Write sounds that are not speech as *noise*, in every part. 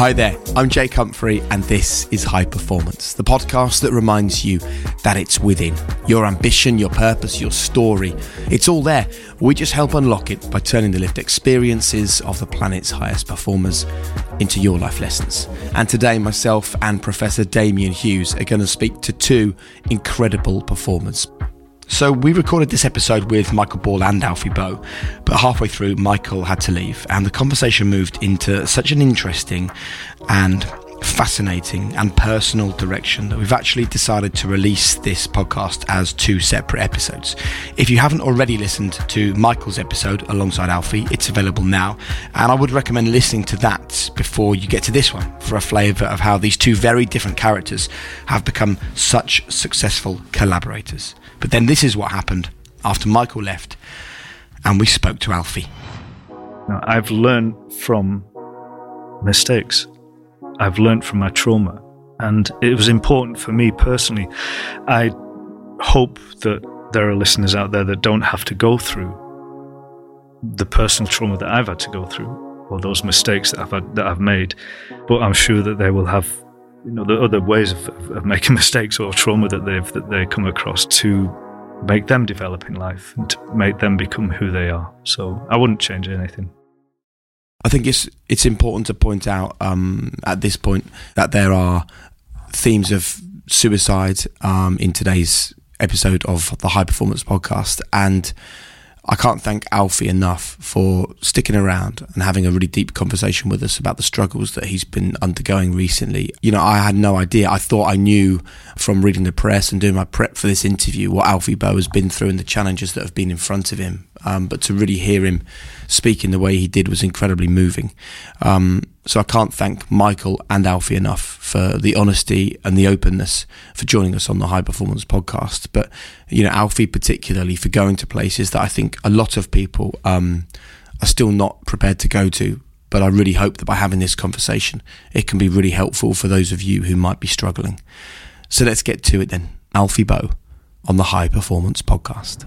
Hi there, I'm Jake Humphrey, and this is High Performance, the podcast that reminds you that it's within your ambition, your purpose, your story. It's all there. We just help unlock it by turning the lived experiences of the planet's highest performers into your life lessons. And today, myself and Professor Damian Hughes are going to speak to two incredible performers. So we recorded this episode with Michael Ball and Alfie Boe, but halfway through, Michael had to leave, and the conversation moved into such an interesting and fascinating and personal direction that we've actually decided to release this podcast as two separate episodes. If you haven't already listened to Michael's episode alongside Alfie, it's available now, and I would recommend listening to that before you get to this one for a flavour of how these two very different characters have become such successful collaborators. But then this is what happened after Michael left and we spoke to Alfie. Now, I've learned from mistakes. I've learned from my trauma. And it was important for me personally. I hope that there are listeners out there that don't have to go through the personal trauma that I've had to go through or those mistakes that I've had, that I've made. But I'm sure that they will have you know the other ways of, of, making *laughs* mistakes or trauma that they've that they come across to make them develop in life and to make them become who they are. So I wouldn't change anything. I think it's it's important to point out um, at this point that there are themes of suicide um, in today's episode of the High Performance Podcast, and I can't thank Alfie enough for sticking around and having a really deep conversation with us about the struggles that he's been undergoing recently. You know, I had no idea. I thought I knew from reading the press and doing my prep for this interview what Alfie Boe has been through and the challenges that have been in front of him. Um, but to really hear him speak in the way he did was incredibly moving. Um, so I can't thank Michael and Alfie enough for the honesty and the openness for joining us on the High Performance podcast. But you know, Alfie particularly for going to places that I think a lot of people um, are still not prepared to go to. But I really hope that by having this conversation, it can be really helpful for those of you who might be struggling. So let's get to it then. Alfie Boe on the High Performance podcast.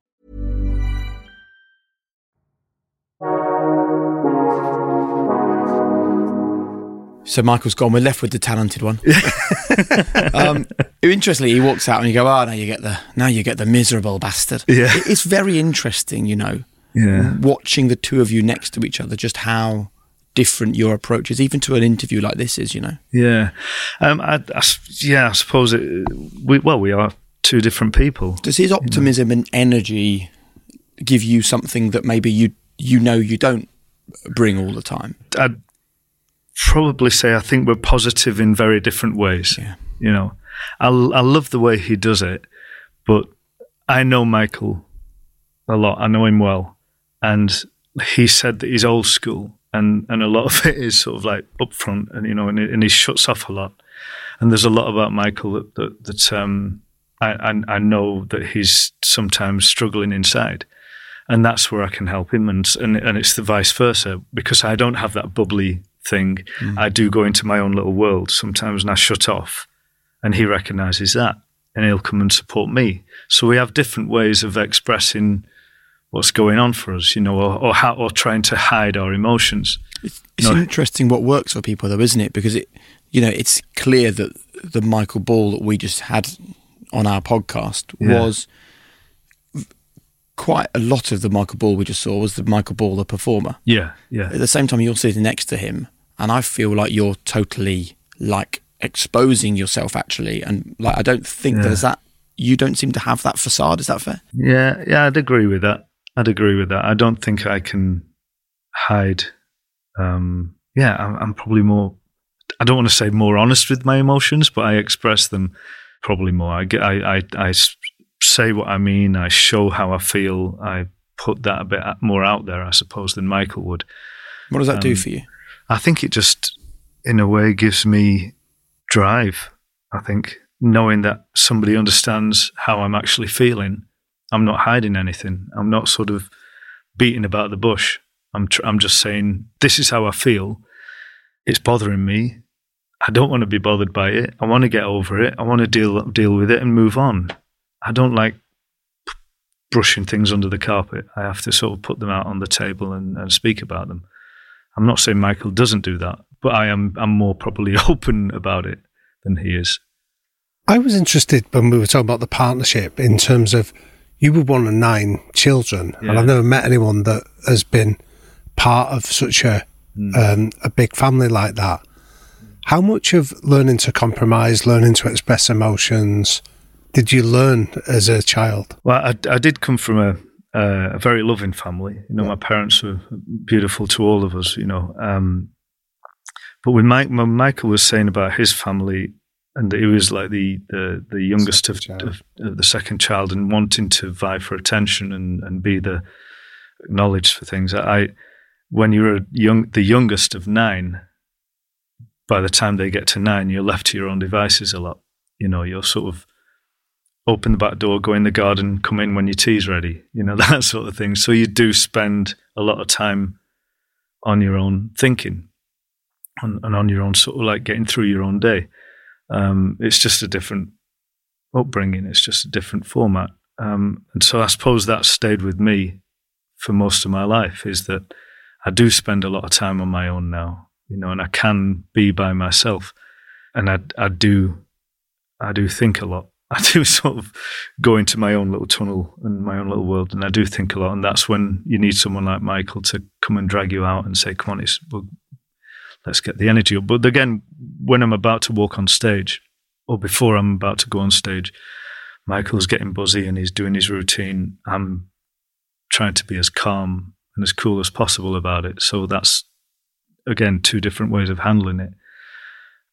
So Michael's gone. We're left with the talented one. *laughs* um, interestingly, he walks out and you go, "Oh, now you get the now you get the miserable bastard." Yeah. It's very interesting, you know, Yeah. watching the two of you next to each other, just how different your approach is, even to an interview like this is. You know, Yeah. Um, I, I yeah, I suppose it, we, well, we are two different people. does his optimism and energy give you something that maybe you you know you don't bring all the time? I'd probably say I think we're positive in very different ways. Yeah. You know, I, I love the way he does it, but I know Michael a lot. I know him well. And he said that he's old school and, and a lot of *laughs* it is sort of like upfront and, you know, and, he- and he shuts off a lot. And there's a lot about Michael that, that, that um, I, I, I know that he's sometimes struggling inside. And that's where I can help him. And, and, and it's the vice versa because I don't have that bubbly thing. Mm. I do go into my own little world sometimes and I shut off. And he recognizes that and he'll come and support me. So we have different ways of expressing what's going on for us, you know, or, or how, or trying to hide our emotions. It's, it's you know, interesting what works for people, though, isn't it? Because it, you know, it's clear that the Michael Ball that we just had on our podcast yeah. was quite a lot of the Michael Ball we just saw was the Michael Ball, the performer. Yeah, yeah. At the same time, you're sitting next to him, and I feel like you're totally like exposing yourself actually, and like I don't think yeah. there's that. You don't seem to have that facade. Is that fair? Yeah, yeah, I'd agree with that. I'd agree with that. I don't think I can hide. Um, yeah, I'm, I'm probably more. I don't want to say more honest with my emotions, but I express them probably more. I get, I, I, I say what I mean. I show how I feel. I put that a bit more out there, I suppose, than Michael would. What does that um, do for you? I think it just, in a way, gives me drive. I think knowing that somebody understands how I'm actually feeling. I'm not hiding anything. I'm not sort of beating about the bush. I'm tr- I'm just saying this is how I feel. It's bothering me. I don't want to be bothered by it. I want to get over it. I want to deal deal with it and move on. I don't like brushing things under the carpet. I have to sort of put them out on the table and, and speak about them. I'm not saying Michael doesn't do that, but I am I'm more probably *laughs* open about it than he is. I was interested when we were talking about the partnership in terms of you were one of nine children, yeah. and I've never met anyone that has been part of such a mm. um, a big family like that. How much of learning to compromise, learning to express emotions, did you learn as a child? Well, I, I did come from a, a very loving family. You know, yeah. my parents were beautiful to all of us. You know, um, but when, Mike, when Michael was saying about his family, and he was like the the, the youngest of, of, of, the second child, and wanting to vie for attention and, and be the acknowledged for things. I, when you're a young, the youngest of nine, by the time they get to nine, you're left to your own devices a lot. You know, you're sort of open the back door, go in the garden, come in when your tea's ready, you know, *laughs* that sort of thing. So you do spend a lot of time on your own thinking and, and on your own sort of like getting through your own day. Um, it's just a different upbringing, it's just a different format. Um, and so I suppose that stayed with me for most of my life is that I do spend a lot of time on my own now, you know, and I can be by myself. And I, I do, I do think a lot I do *laughs* sort of go into my own little tunnel and my own little world, and I do think a lot. And that's when you need someone like Michael to come and drag you out and say, "Come on, well, let's get the energy up." But again, when I'm about to walk on stage, or before I'm about to go on stage, Michael's getting buzzy and he's doing his routine. I'm trying to be as calm and as cool as possible about it. So that's again two different ways of handling it.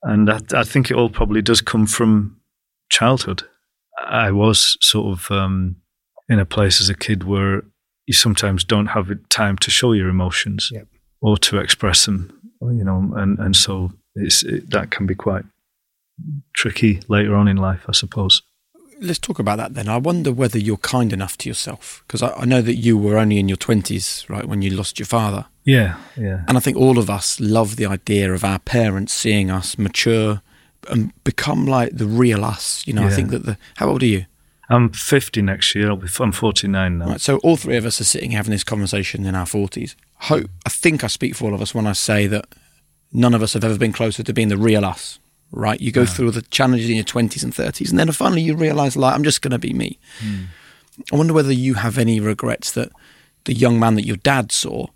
And I, I think it all probably does come from childhood. I was sort of um, in a place as a kid where you sometimes don't have time to show your emotions yep. or to express them, you know, and, and so it's, it, that can be quite tricky later on in life, I suppose. Let's talk about that then. I wonder whether you're kind enough to yourself because I, I know that you were only in your 20s, right, when you lost your father. Yeah, yeah. And I think all of us love the idea of our parents seeing us mature, and become like the real us. You know, yeah. I think that the. How old are you? I'm 50 next year. I'll be, I'm 49 now. Right, so all three of us are sitting having this conversation in our 40s. Hope I think I speak for all of us when I say that none of us have ever been closer to being the real us. Right? You go through the challenges in your 20s and 30s, and then finally you realise, like, I'm just going to be me. Mm. I wonder whether you have any regrets that the young man that your dad saw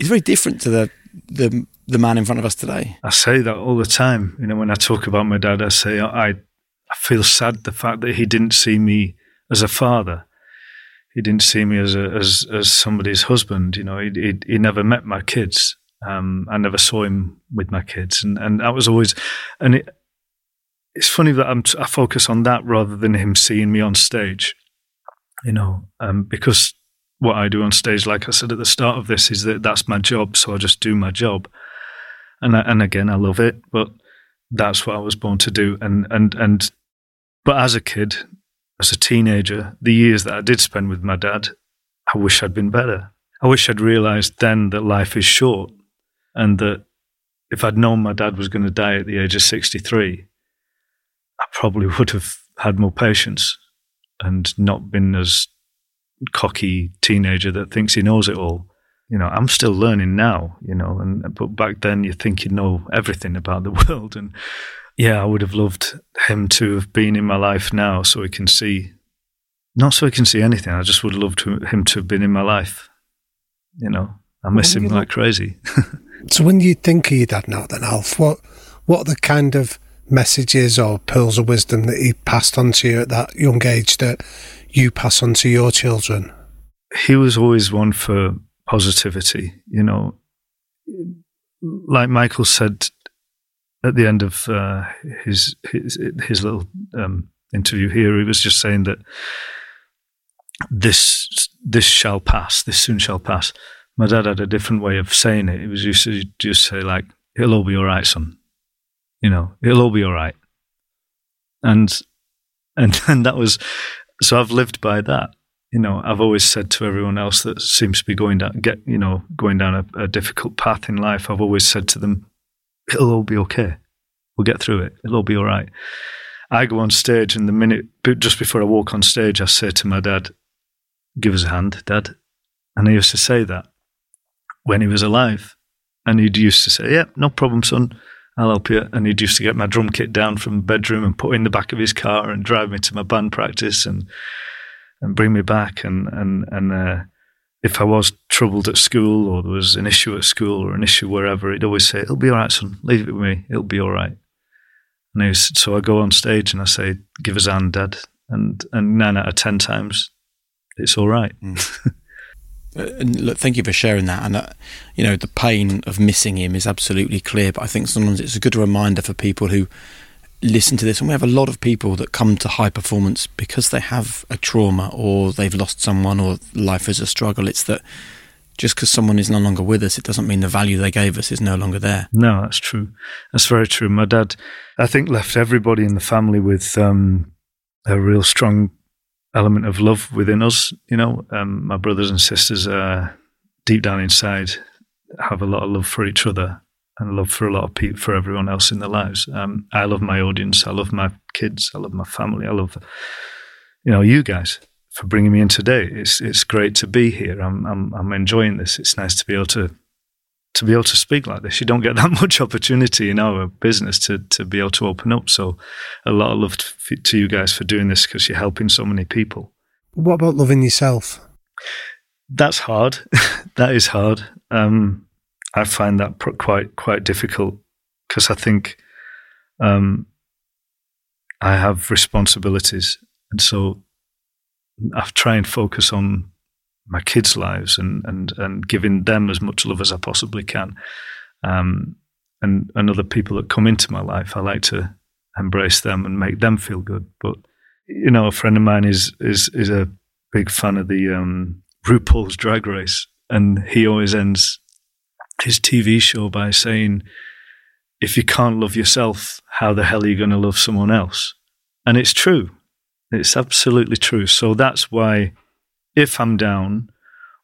is very different to the the the man in front of us today. I say that all the time. You know, when I talk about my dad, I say I I feel sad the fact that he didn't see me as a father. He didn't see me as a, as as somebody's husband. You know, he he, he never met my kids. Um, I never saw him with my kids, and and that was always, and it, it's funny that I'm, I focus on that rather than him seeing me on stage. You know, um, because what I do on stage, like I said at the start of this, is that that's my job. So I just do my job and and again, I love it, but that's what I was born to do. And and and but as a kid, as a teenager, the years that I did spend with my dad, I wish I'd been better. I wish I'd realized then that life is short and that if I'd known my dad was going to die at the age of 63, I probably would have had more patience and not been as cocky teenager that thinks he knows it all. You know, I'm still learning now, you know, and but back then you think you know everything about the *laughs* world and yeah, I would have loved him to have been in my life now so he can see not so he can see anything. I just would have loved to, him to have been in my life. You know, I miss him like look, crazy. *laughs* so when you think of your dad now then Alf, what what are the kind of messages or pearls of wisdom that he passed on to you at that young age that you pass on to your children? He was always one for positivity, you know. Like Michael said at the end of uh, his, his his little um, interview here, he was just saying that this this shall pass, this soon shall pass. My dad had a different way of saying it. He was used to just say like, "It'll all be all right, son." You know, it'll all be all right. And and *laughs* and that was so I've lived by that. You know, I've always said to everyone else that seems to be going down, get you know, going down a, a difficult path in life. I've always said to them, "It'll all be okay. We'll get through it. It'll all be all right." I go on stage, and the minute just before I walk on stage, I say to my dad, "Give us a hand, Dad." And he used to say that when he was alive, and he'd used to say, "Yeah, no problem, son." I'll help you. And he'd used to get my drum kit down from the bedroom and put in the back of his car and drive me to my band practice and and bring me back. And and and uh, if I was troubled at school or there was an issue at school or an issue wherever, he'd always say, "It'll be all right, son. Leave it with me. It'll be all right." And was, so I go on stage and I say, "Give us hand, Dad." And and nine out of ten times, it's all right. Mm. *laughs* Uh, and look, thank you for sharing that. And uh, you know, the pain of missing him is absolutely clear. But I think sometimes it's a good reminder for people who listen to this. And we have a lot of people that come to high performance because they have a trauma or they've lost someone or life is a struggle. It's that just because someone is no longer with us, it doesn't mean the value they gave us is no longer there. No, that's true. That's very true. My dad, I think, left everybody in the family with um, a real strong element of love within us. You know, um, my brothers and sisters are deep down inside have a lot of love for each other and love for a lot of people, for everyone else in their lives. Um, I love my audience. I love my kids. I love my family. I love, you know, you guys for bringing me in today. It's it's great to be here. I'm I'm I'm enjoying this. It's nice to be able to to be able to speak like this. You don't get *laughs* that much opportunity in our business to to be able to open up. So, a lot of love to, to you guys for doing this because you're helping so many people. What about loving yourself? That's hard. *laughs* that is hard. Um, I find that quite quite difficult because I think um, I have responsibilities, and so I try and focus on my kids' lives and and and giving them as much love as I possibly can. Um, and and other people that come into my life, I like to embrace them and make them feel good. But you know, a friend of mine is is is a big fan of the um, RuPaul's Drag Race, and he always ends his TV show by saying, "If you can't love yourself, how the hell are you going to love someone else?" And it's true. It's absolutely true. So that's why if I'm down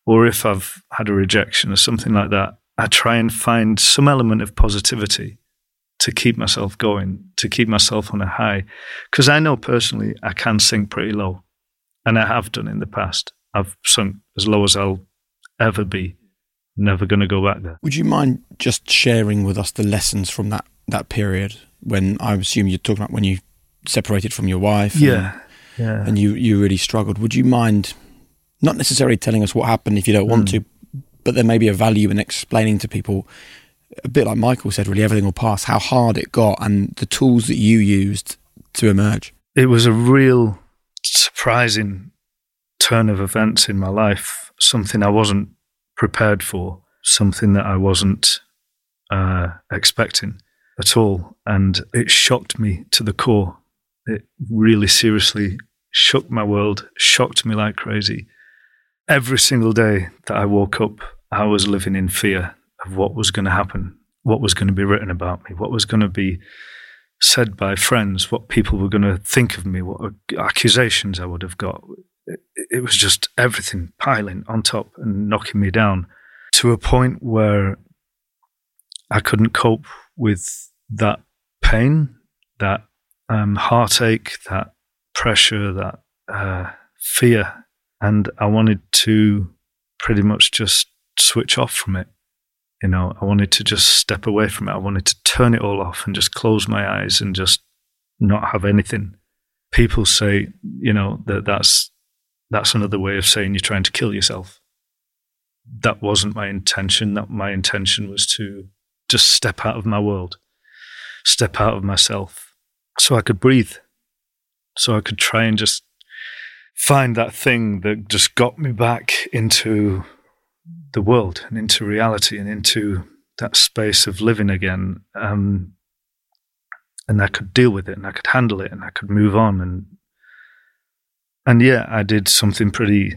or if I've had a rejection or something like that, I try and find some element of positivity to keep myself going, to keep myself on a high. Because I know personally I can sink pretty low, and I have done in the past. I've sunk as low as I'll ever be. Never going to go back there. Would you mind just sharing with us the lessons from that, that period when I assume you're talking about when you separated from your wife? Yeah. And, yeah. And you, you really struggled. Would you mind not necessarily telling us what happened if you don't want mm. to, but there may be a value in explaining to people, a bit like Michael said, really everything will pass, how hard it got and the tools that you used to emerge. It was a real surprising turn of events in my life, something I wasn't prepared for, something that I wasn't uh, expecting at all. And it shocked me to the core. It really seriously shook my world, shocked me like crazy every single day that I woke up, I was living in fear of what was going to happen, what was going to be written about me, what was going to be said by friends, what people were going to think of me, what accusations I would have got. It, it was just everything piling on top and knocking me down to a point where I couldn't cope with that pain, that um, heartache, that pressure, that uh, fear. And I wanted to pretty much just switch off from it. You know, I wanted to just step away from it. I wanted to turn it all off and just close my eyes and just not have anything. People say, you know, that that's that's another way of saying you're trying to kill yourself. That wasn't my intention. That my intention was to just step out of my world, step out of myself, so I could breathe, so I could try and just find that thing that just got me back into the world and into reality and into that space of living again. Um, and I could deal with it and I could handle it and I could move on. And, and yeah, I did something pretty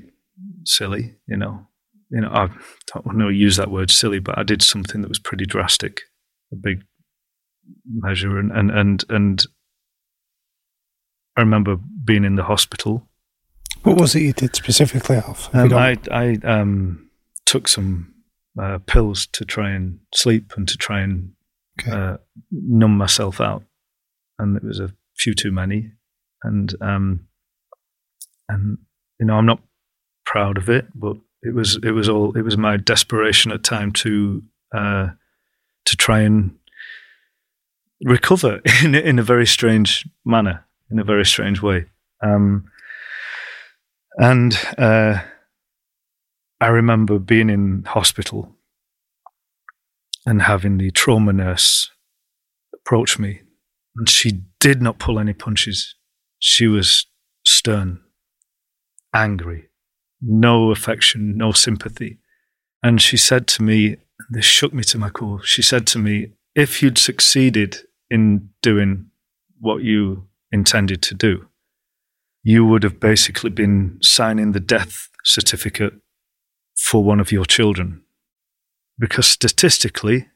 silly, you know. You know, I don't want to use that word silly, but I did something that was pretty drastic, a big measure. And, and, and, and I remember being in the hospital. What was it you did specifically, Alf? Um, I, I, um, took some uh, pills to try and sleep and to try and okay. uh, numb myself out, and it was a few too many, and um, and you know I'm not proud of it, but it was it was all it was my desperation at time to uh, to try and recover *laughs* in in a very strange manner, in a very strange way, um, and uh, I remember being in hospital and having the trauma nurse approach me, and she did not pull any punches. She was stern, angry, no affection, no sympathy. And she said to me, this shook me to my core. She said to me, if you'd succeeded in doing what you intended to do, you would have basically been signing the death certificate for one of your children. Because statistically,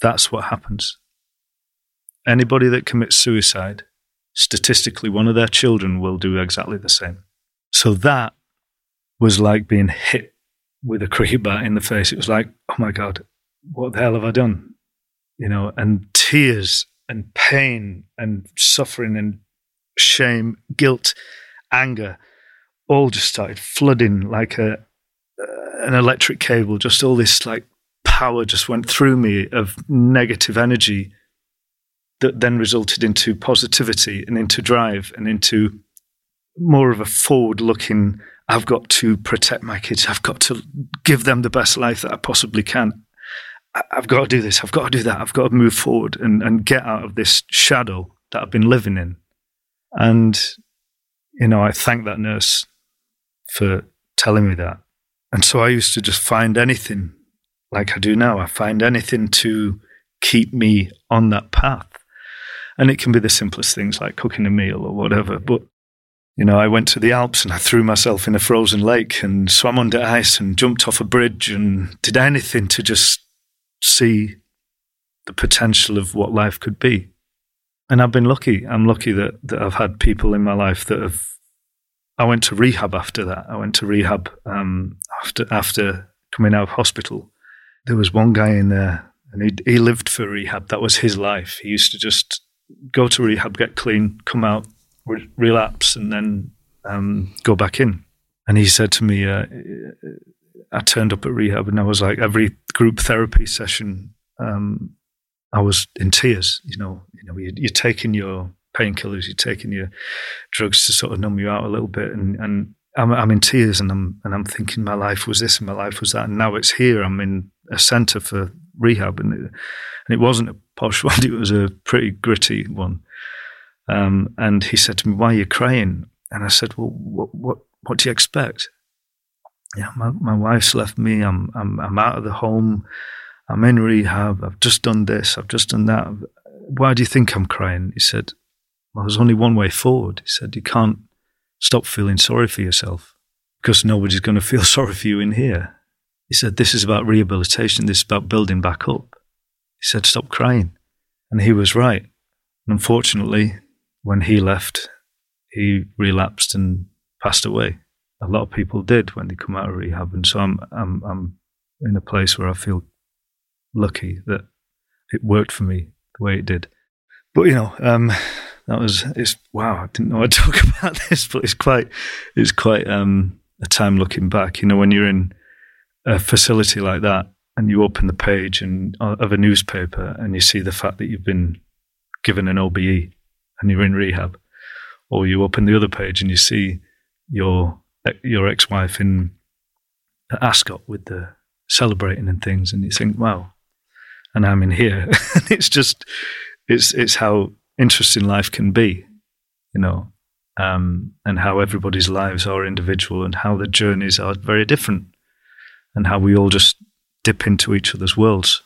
that's what happens. Anybody that commits suicide, statistically, one of their children will do exactly the same. So that was like being hit with a cricket bat in the face. It was like, oh my God, what the hell have I done? You know, and tears and pain and suffering and shame, guilt, anger, all just started flooding like a, uh, an electric cable, just all this like power just went through me of negative energy that then resulted into positivity and into drive and into more of a forward looking I've got to protect my kids. I've got to give them the best life that I possibly can. I've got to do this. I've got to do that. I've got to move forward and, and get out of this shadow that I've been living in. And, you know, I thank that nurse for telling me that. And so I used to just find anything like I do now. I find anything to keep me on that path. And it can be the simplest things like cooking a meal or whatever. But, you know, I went to the Alps and I threw myself in a frozen lake and swam under ice and jumped off a bridge and did anything to just see the potential of what life could be. And I've been lucky. I'm lucky that, that I've had people in my life that have I went to rehab after that. I went to rehab um, after after coming out of hospital. There was one guy in there, and he he lived for rehab. That was his life. He used to just go to rehab, get clean, come out, re- relapse, and then um, go back in. And he said to me, uh, I turned up at rehab, and I was like, every group therapy session, um, I was in tears. You know, you know, you're, you're taking your painkillers, you're taking your drugs to sort of numb you out a little bit, and and I'm, I'm in tears, and I'm and I'm thinking my life was this and my life was that, and now it's here. I'm in a centre for rehab, and it, and it wasn't a posh *laughs* one; it was a pretty gritty one. Um, and he said to me, "Why are you crying?" And I said, "Well, what what what do you expect?" Yeah, my my wife's left me. I'm I'm I'm out of the home. I'm in rehab. I've just done this. I've just done that. Why do you think I'm crying? He said, well, there's only one way forward. He said, You can't stop feeling sorry for yourself because nobody's going to feel *laughs* sorry for you in here. He said, This is about rehabilitation. This is about building back up. He said, Stop crying. And he was right. Unfortunately, when he left, he relapsed and passed away. A lot of people did when they come out of rehab, and so I'm I'm I'm in a place where I feel lucky that it worked for me the way it did. But you know, um, that was it's wow. I didn't know I'd *laughs* talk about this, but it's quite it's quite um, a time looking back. You know, when you're in a facility like that and you open the page and uh, of a newspaper and you see the fact that you've been given an OBE and you're in rehab, or you open the other page and you see your your ex-wife in Ascot with the celebrating and things, and you think, wow, and I'm in here. *laughs* it's just, it's it's how interesting life can be, you know, um, and how everybody's lives are individual, and how the journeys are very different, and how we all just dip into each other's worlds.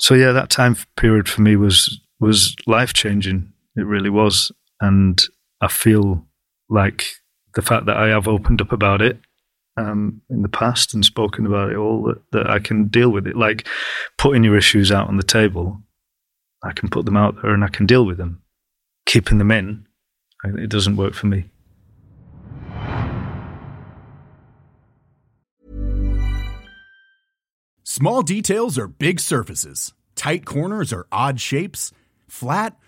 So yeah, that time period for me was was life changing. It really was, and I feel like the fact that I have opened up about it um, in the past and spoken about it all that, that I can deal with it. Like putting your issues out on the table, I can put them out there and I can deal with them. Keeping them in, it doesn't work for me. Small details are big surfaces. Tight corners are odd shapes. Flat,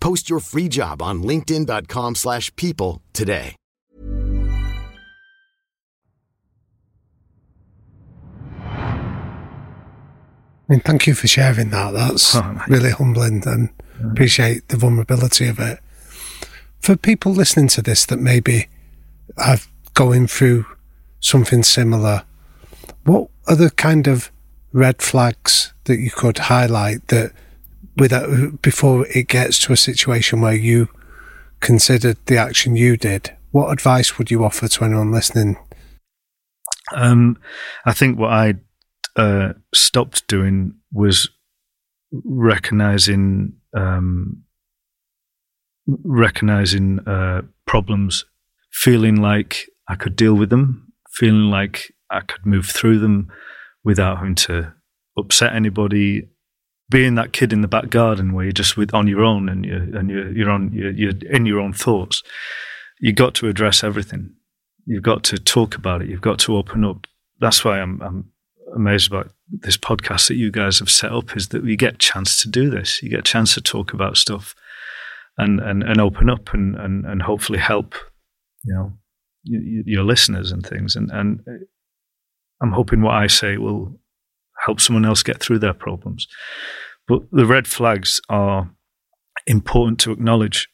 Post your free job on linkedin.com slash people today. I mean, thank you for sharing that. That's oh, really humbling and mm-hmm. appreciate the vulnerability of it. For people listening to this that maybe are going through something similar, what are the kind of red flags that you could highlight that – without before it gets to a situation where you considered the action you did, what advice would you offer to anyone listening? Um, I think what I uh, stopped doing was recognizing um, recognizing uh, problems, feeling like I could deal with them, feeling like I could move through them without having to upset anybody being that kid in the back garden where you're just with on your own and you're and you're you're on you're, you're in your own thoughts. You've got to address everything. You've got to talk about it. You've got to open up. That's why I'm I'm amazed about this podcast that you guys have set up. Is that we get a chance to do this. You get a chance to talk about stuff, and and, and open up and, and and hopefully help. You know, your listeners and things. And and I'm hoping what I say will help someone else get through their problems. But the red flags are important to acknowledge.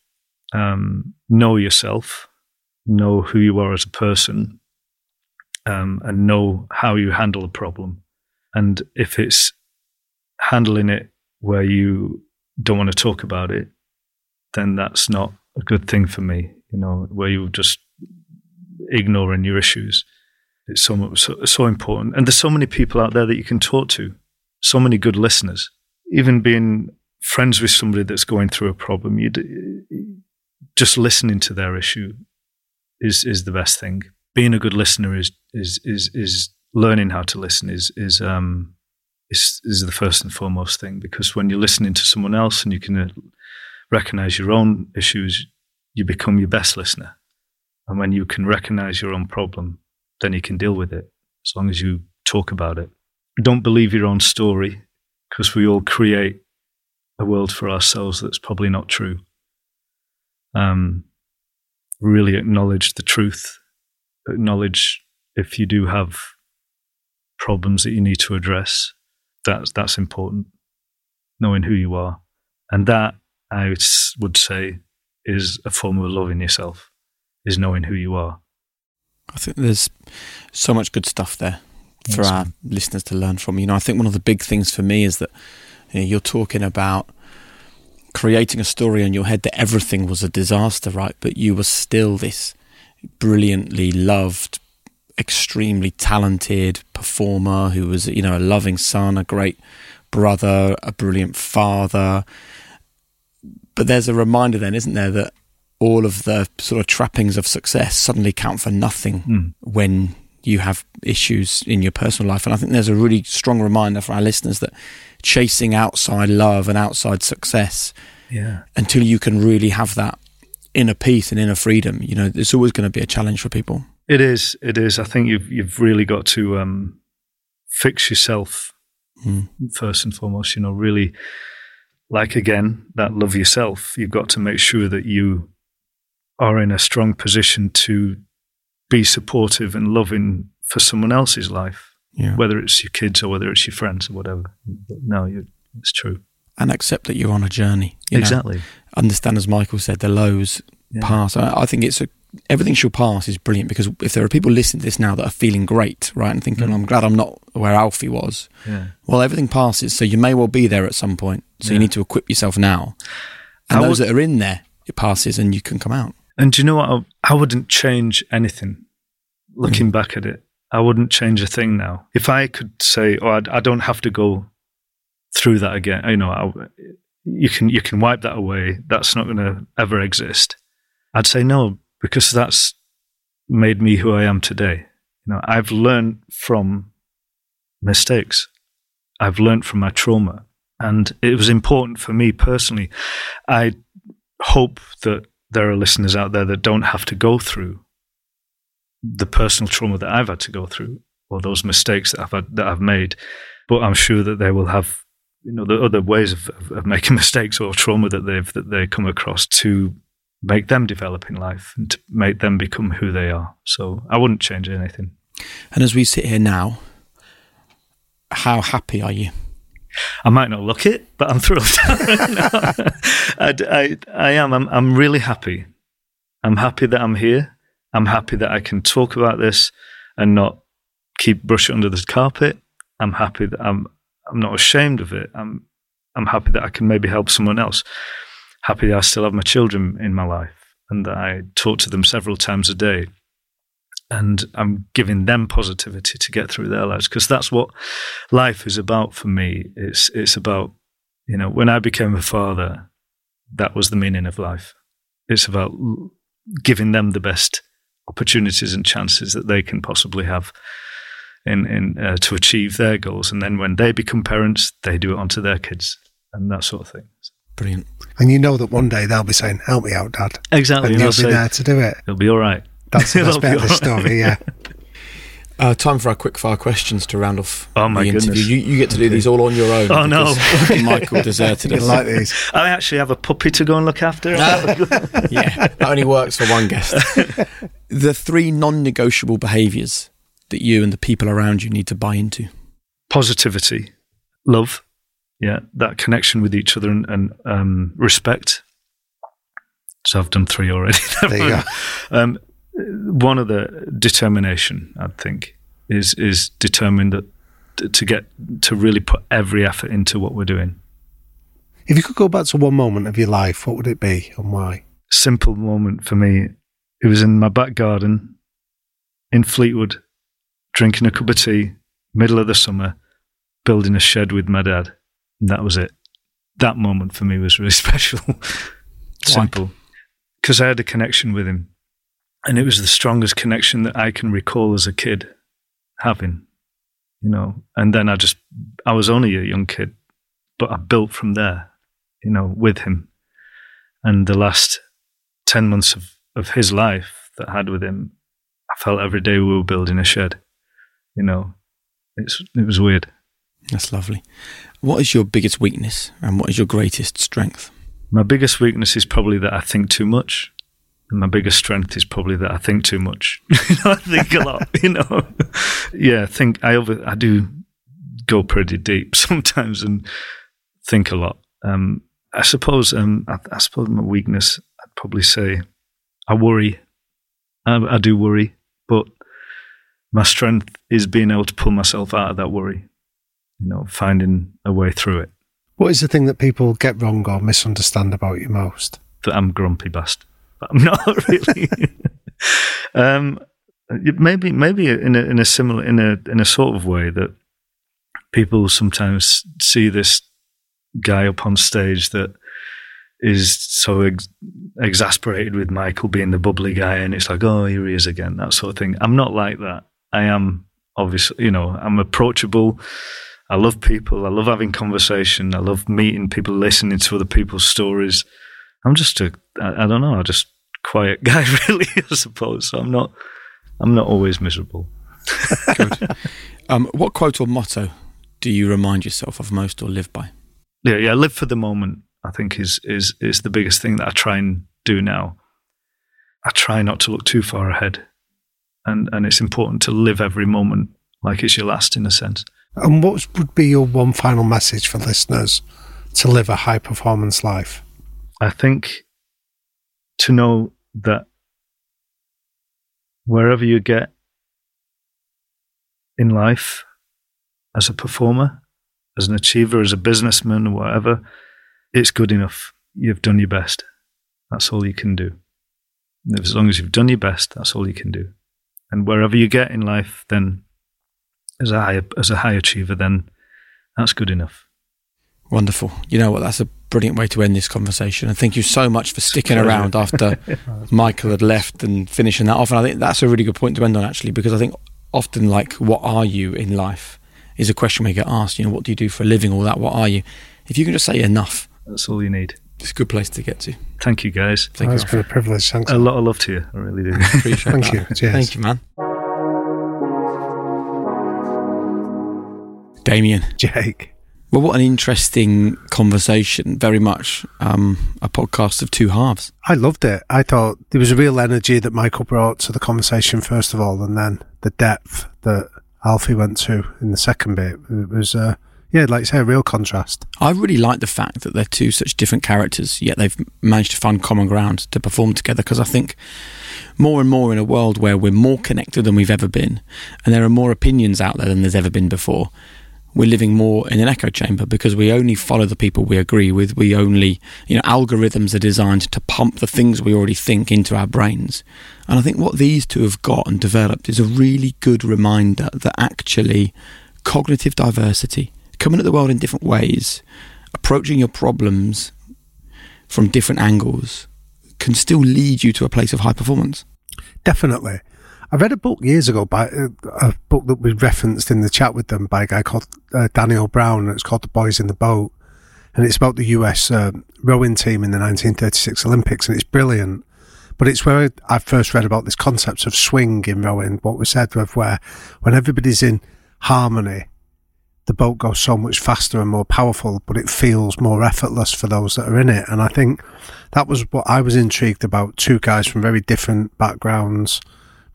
Um, know yourself, know who you are as a person, um, and know how you handle a problem. And if it's handling it where you don't want to talk about it, then that's not a good thing for me. You know, where you're just ignoring your issues. It's so, so, so important. And there's so many people out there that you can talk to, so many good listeners. Even being friends with somebody that's going through a problem, you just listening to their issue is is the best thing. Being a good listener is is is is learning how to listen is is um, is is the first and foremost thing because when you're listening to someone else and you can uh, recognize your own issues, you become your best listener. And when you can recognize your own problem, then you can deal with it as long as you talk about it. Don't believe your own story because we all create a world for ourselves that's probably not true. Um, really acknowledge the truth, acknowledge if you do have problems that you need to address. That's that's important. Knowing who you are, and that I would say is a form of loving yourself. Is knowing who you are. I think there's so much good stuff there for our listeners to learn from. You know, I think one of the big things for me is that you know, you're talking about creating a story in your head that everything was a disaster, right? But you were still this brilliantly loved, extremely talented performer who was, you know, a loving son, a great brother, a brilliant father. But there's a reminder then, isn't there, that all of the sort of trappings of success suddenly count for nothing mm. when you have issues in your personal life. And I think there's a really strong reminder for our listeners that chasing outside love and outside success yeah. until you can really have that inner peace and inner freedom, you know, it's always going to be a challenge for people. It is. It is. I think you've you've really got to um, fix yourself mm. first and foremost. You know, really, like again, that love yourself. You've got to make sure that you are in a strong position to be supportive and loving for someone else's life, yeah. whether it's your kids or whether it's your friends or whatever. But no, it's true. And accept that you're on a journey. exactly. Know? Understand, as Michael said, the lows yeah. pass. I, I, think it's a everything shall pass is brilliant because if there are people listening to this now that are feeling great, right, and thinking, mm. I'm glad I'm not where Alfie was. Yeah. Well, everything passes, so you may well be there at some point. So yeah. you need to equip yourself now. And I those would, that are in there, it passes, and you can come out. And do you know what? I, I wouldn't change anything. Looking mm. back at it, I wouldn't change a thing now. If I could say, "Oh, I, I don't have to go through that again," you know, I, you can you can wipe that away. That's not going to ever exist. I'd say no because that's made me who I am today. You know, I've learned from mistakes. I've learned from my trauma, and it was important for me personally. I hope that there are listeners out there that don't have to go through the personal trauma that I've had to go through or those mistakes that I've had, that I've made. But I'm sure that they will have you know the other ways of, of, making *laughs* mistakes or trauma that they've that they come across to make them develop in life and to make them become who they are. So I wouldn't change anything. And as we sit here now, how happy are you? I might not look it, but I'm thrilled. *laughs* I, I, I am. I'm, I'm really happy. I'm happy that I'm here. I'm happy that I can talk about this and not keep brushing under the carpet. I'm happy that I'm I'm not ashamed of it. I'm I'm happy that I can maybe help someone else. Happy that I still have my children in my life and that I talk to them several times a day and I'm giving them positivity to get through their lives because that's what life is about for me. It's it's about you know when I became a father, that was the meaning of life. It's about giving them the best opportunities and chances that they can possibly have in in uh, to achieve their goals, and then when they become parents, they do it onto their kids and that sort of thing. Brilliant. And you know that one day they'll be saying, "Help me out, Dad." Exactly. And you'll be there to do it. It'll be all right. That's the *laughs* best bit of the story, yeah. *laughs* Uh, time for our quick fire questions to round off oh my the interview. Goodness. You, you, get to do these all on your own. Oh no, *laughs* Michael deserted us. like these. I actually have a puppy to go and look after. yeah, that only works for one guest. the three non-negotiable behaviours that you and the people around you need to buy into: positivity, love, yeah, that connection with each other, and, and um, respect. So I've done three already. there you go. Um, one of the determination, I think, is is determined that to get to really put every effort into what we're doing. If you could go back to one moment of your life, what would it be and why? Simple moment for me. It was in my back garden in Fleetwood, drinking a cup of tea, middle of the summer, building a shed with my dad. And that was it. That moment for me was really *laughs* special. Simple. Because I had a connection with him and it was the strongest connection that I can recall as a kid having. you know. And then I just, I was only a young kid, but I built from there, you know, with him. And the last 10 months of, of his life that I had with him, I felt every day we were building a shed, you know. It's, it was weird. That's lovely. What is your biggest weakness and what is your greatest strength? My biggest weakness is probably that I think too much. And my biggest strength is probably that I think too much. *laughs* I think a lot, you know. yeah, I think I over I do go pretty deep *laughs* sometimes and think a lot. Um, I suppose um, I, I, suppose my weakness I'd probably say I worry. I, I do worry, but my strength is being able to pull myself out of that worry. You know, finding a way through it. What is the thing that people get wrong or misunderstand about you most? That I'm grumpy bastard. I'm *laughs* not really. um, maybe, maybe in a, in a similar, in a in a sort of way that people sometimes see this guy up on stage that is so ex- exasperated with Michael being the bubbly guy, and it's like, oh, here he is again, that sort of thing. I'm not like that. I am obviously, you know, I'm approachable. I love people. I love having conversation. I love meeting people, listening to other people's stories. I'm just a, I, I don't know, I'm just quiet *laughs* guy, really, I suppose. So I'm not, I'm not always miserable. *laughs* Good. Um, what quote or motto do you remind yourself of most or live by? Yeah, yeah, live for the moment. I think is is is the biggest thing that I try and do now. I try not to look too far ahead, and and it's important to live every moment like it's your last, in a sense. And what would be your one final message for listeners to live a high performance life? I think to know that wherever you get in life, as a performer, as an achiever, as a businessman, whatever, it's good enough. You've done your best. That's all you can do. As long as you've done your best, that's all you can do. And wherever you get in life, then as a high as a high achiever, then that's good enough. Wonderful. You know what? That's a brilliant way to end this conversation. And thank you so much for sticking around after *laughs* Michael had left and finishing that off. And I think that's a really good point to end on, actually, because I think often, like, what are you in life is a question we get asked. You know, what do you do for a living? All that. What are you? If you can just say enough, that's all you need. It's a good place to get to. Thank you, guys. Thank oh, you. It's been a privilege. Thanks. A lot of love to you. I really do. *laughs* Appreciate Thank that. you. Cheers. Thank you, man. Damian. Jake. Well, what an interesting conversation. Very much um, a podcast of two halves. I loved it. I thought there was a real energy that Michael brought to the conversation, first of all, and then the depth that Alfie went to in the second bit. It was, uh, yeah, like you say, a real contrast. I really like the fact that they're two such different characters, yet they've managed to find common ground to perform together. Because I think more and more in a world where we're more connected than we've ever been, and there are more opinions out there than there's ever been before we're living more in an echo chamber because we only follow the people we agree with. We only, you know, algorithms are designed to pump the things we already think into our brains. And I think what these two have got and developed is a really good reminder that actually cognitive diversity, coming at the world in different ways, approaching your problems from different angles, can still lead you to a place of high performance. Definitely. I read a book years ago by uh, a book that we referenced in the chat with them by a guy called uh, Daniel Brown. It's called The Boys in the Boat, and it's about the US uh, rowing team in the 1936 Olympics, and it's brilliant. But it's where I first read about this concept of swing in rowing. What was said of where when everybody's in harmony, the boat goes so much faster and more powerful, but it feels more effortless for those that are in it. And I think that was what I was intrigued about. Two guys from very different backgrounds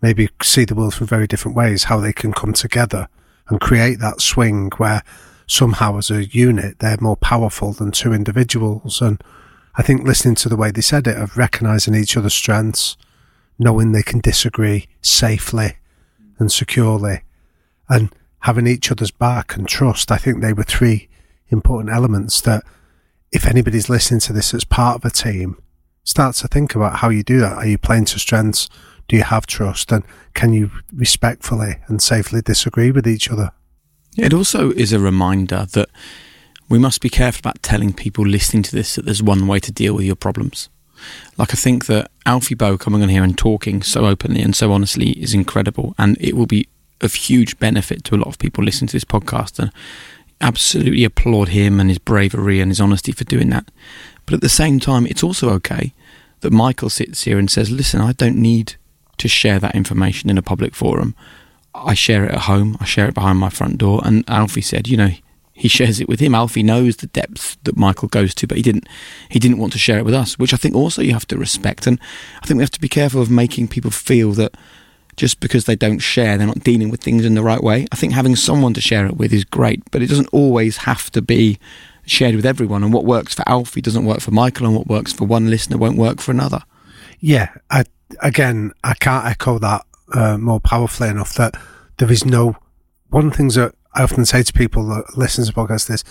maybe see the world from very different ways, how they can come together and create that swing where somehow as a unit they're more powerful than two individuals. And I think listening to the way they said it of recognizing each other's strengths, knowing they can disagree safely and securely, and having each other's back and trust, I think they were three important elements that if anybody's listening to this as part of a team, start to think about how you do that. Are you playing to strengths? Do you have trust and can you respectfully and safely disagree with each other? It also is a reminder that we must be careful about telling people listening to this that there's one way to deal with your problems. Like, I think that Alfie Boe coming on here and talking so openly and so honestly is incredible, and it will be of huge benefit to a lot of people listening to this podcast, and absolutely applaud him and his bravery and his honesty for doing that. But at the same time, it's also okay that Michael sits here and says, "Listen, I don't need to share that information in a public forum. I share it at home. I share it behind my front door." And Alfie said, "You know." He shares it with him. Alfie knows the depth that Michael goes to, but he didn't. He didn't want to share it with us, which I think also you have to respect. And I think we have to be careful of making people feel that just because they don't share, they're not dealing with things in the right way. I think having someone to share it with is great, but it doesn't always have to be shared with everyone. And what works for Alfie doesn't work for Michael, and what works for one listener won't work for another. Yeah, I, again, I can't echo that uh, more powerfully enough that there is no. One things that I often say to people that listen to podcasts is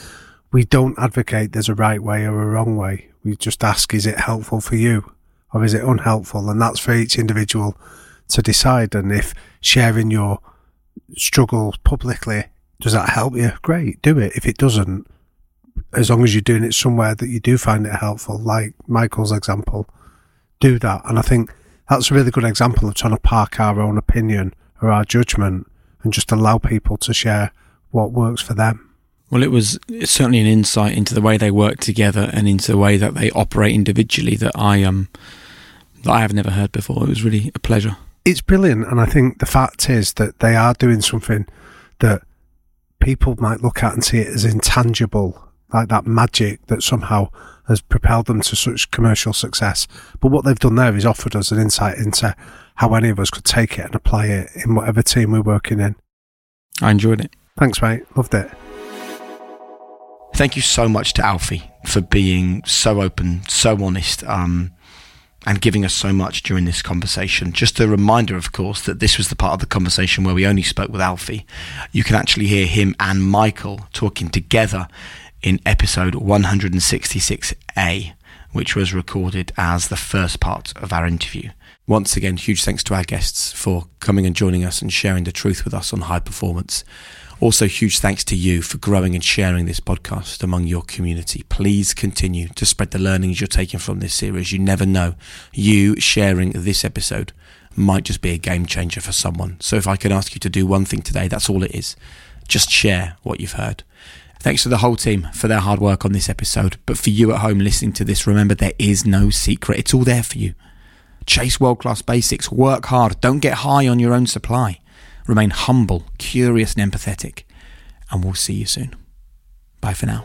we don't advocate there's a right way or a wrong way. We just ask, is it helpful for you or is it unhelpful? And that's for each individual to decide. And if sharing your struggle publicly, does that help you? Great, do it. If it doesn't, as long as you're doing it somewhere that you do find it helpful, like Michael's example, do that. And I think that's a really good example of trying to park our own opinion or our judgment and just allow people to share what works for them. Well, it was certainly an insight into the way they work together and into the way that they operate individually that I um that I have never heard before. It was really a pleasure it's brilliant. And I think the fact is that they are doing something that people might look at and see it as intangible, like that magic that somehow has propelled them to such commercial success. But what they've done there is offered us an insight into how any of us could take it and apply it in whatever team we're working in. I enjoyed it. Thanks, mate. Loved it. Thank you so much to Alfie for being so open, so honest. Um, and giving us so much during this conversation. Just a reminder, of course, that this was the part of the conversation where we only spoke with Alfie. You can actually hear him and Michael talking together in episode 166A, which was recorded as the first part of our interview. Once again, huge thanks to our guests for coming and joining us and sharing the truth with us on high performance. Also, huge thanks to you for growing and sharing this podcast among your community. Please continue to spread the learnings you're taking from this series. You never know. You sharing this episode might just be a game changer for someone. So, if I can ask you to do one thing today, that's all it is. Just share what you've heard. Thanks to the whole team for their hard work on this episode. But for you at home listening to this, remember there is no secret. It's all there for you. Chase world class basics, work hard, don't get high on your own supply. Remain humble, curious, and empathetic. And we'll see you soon. Bye for now.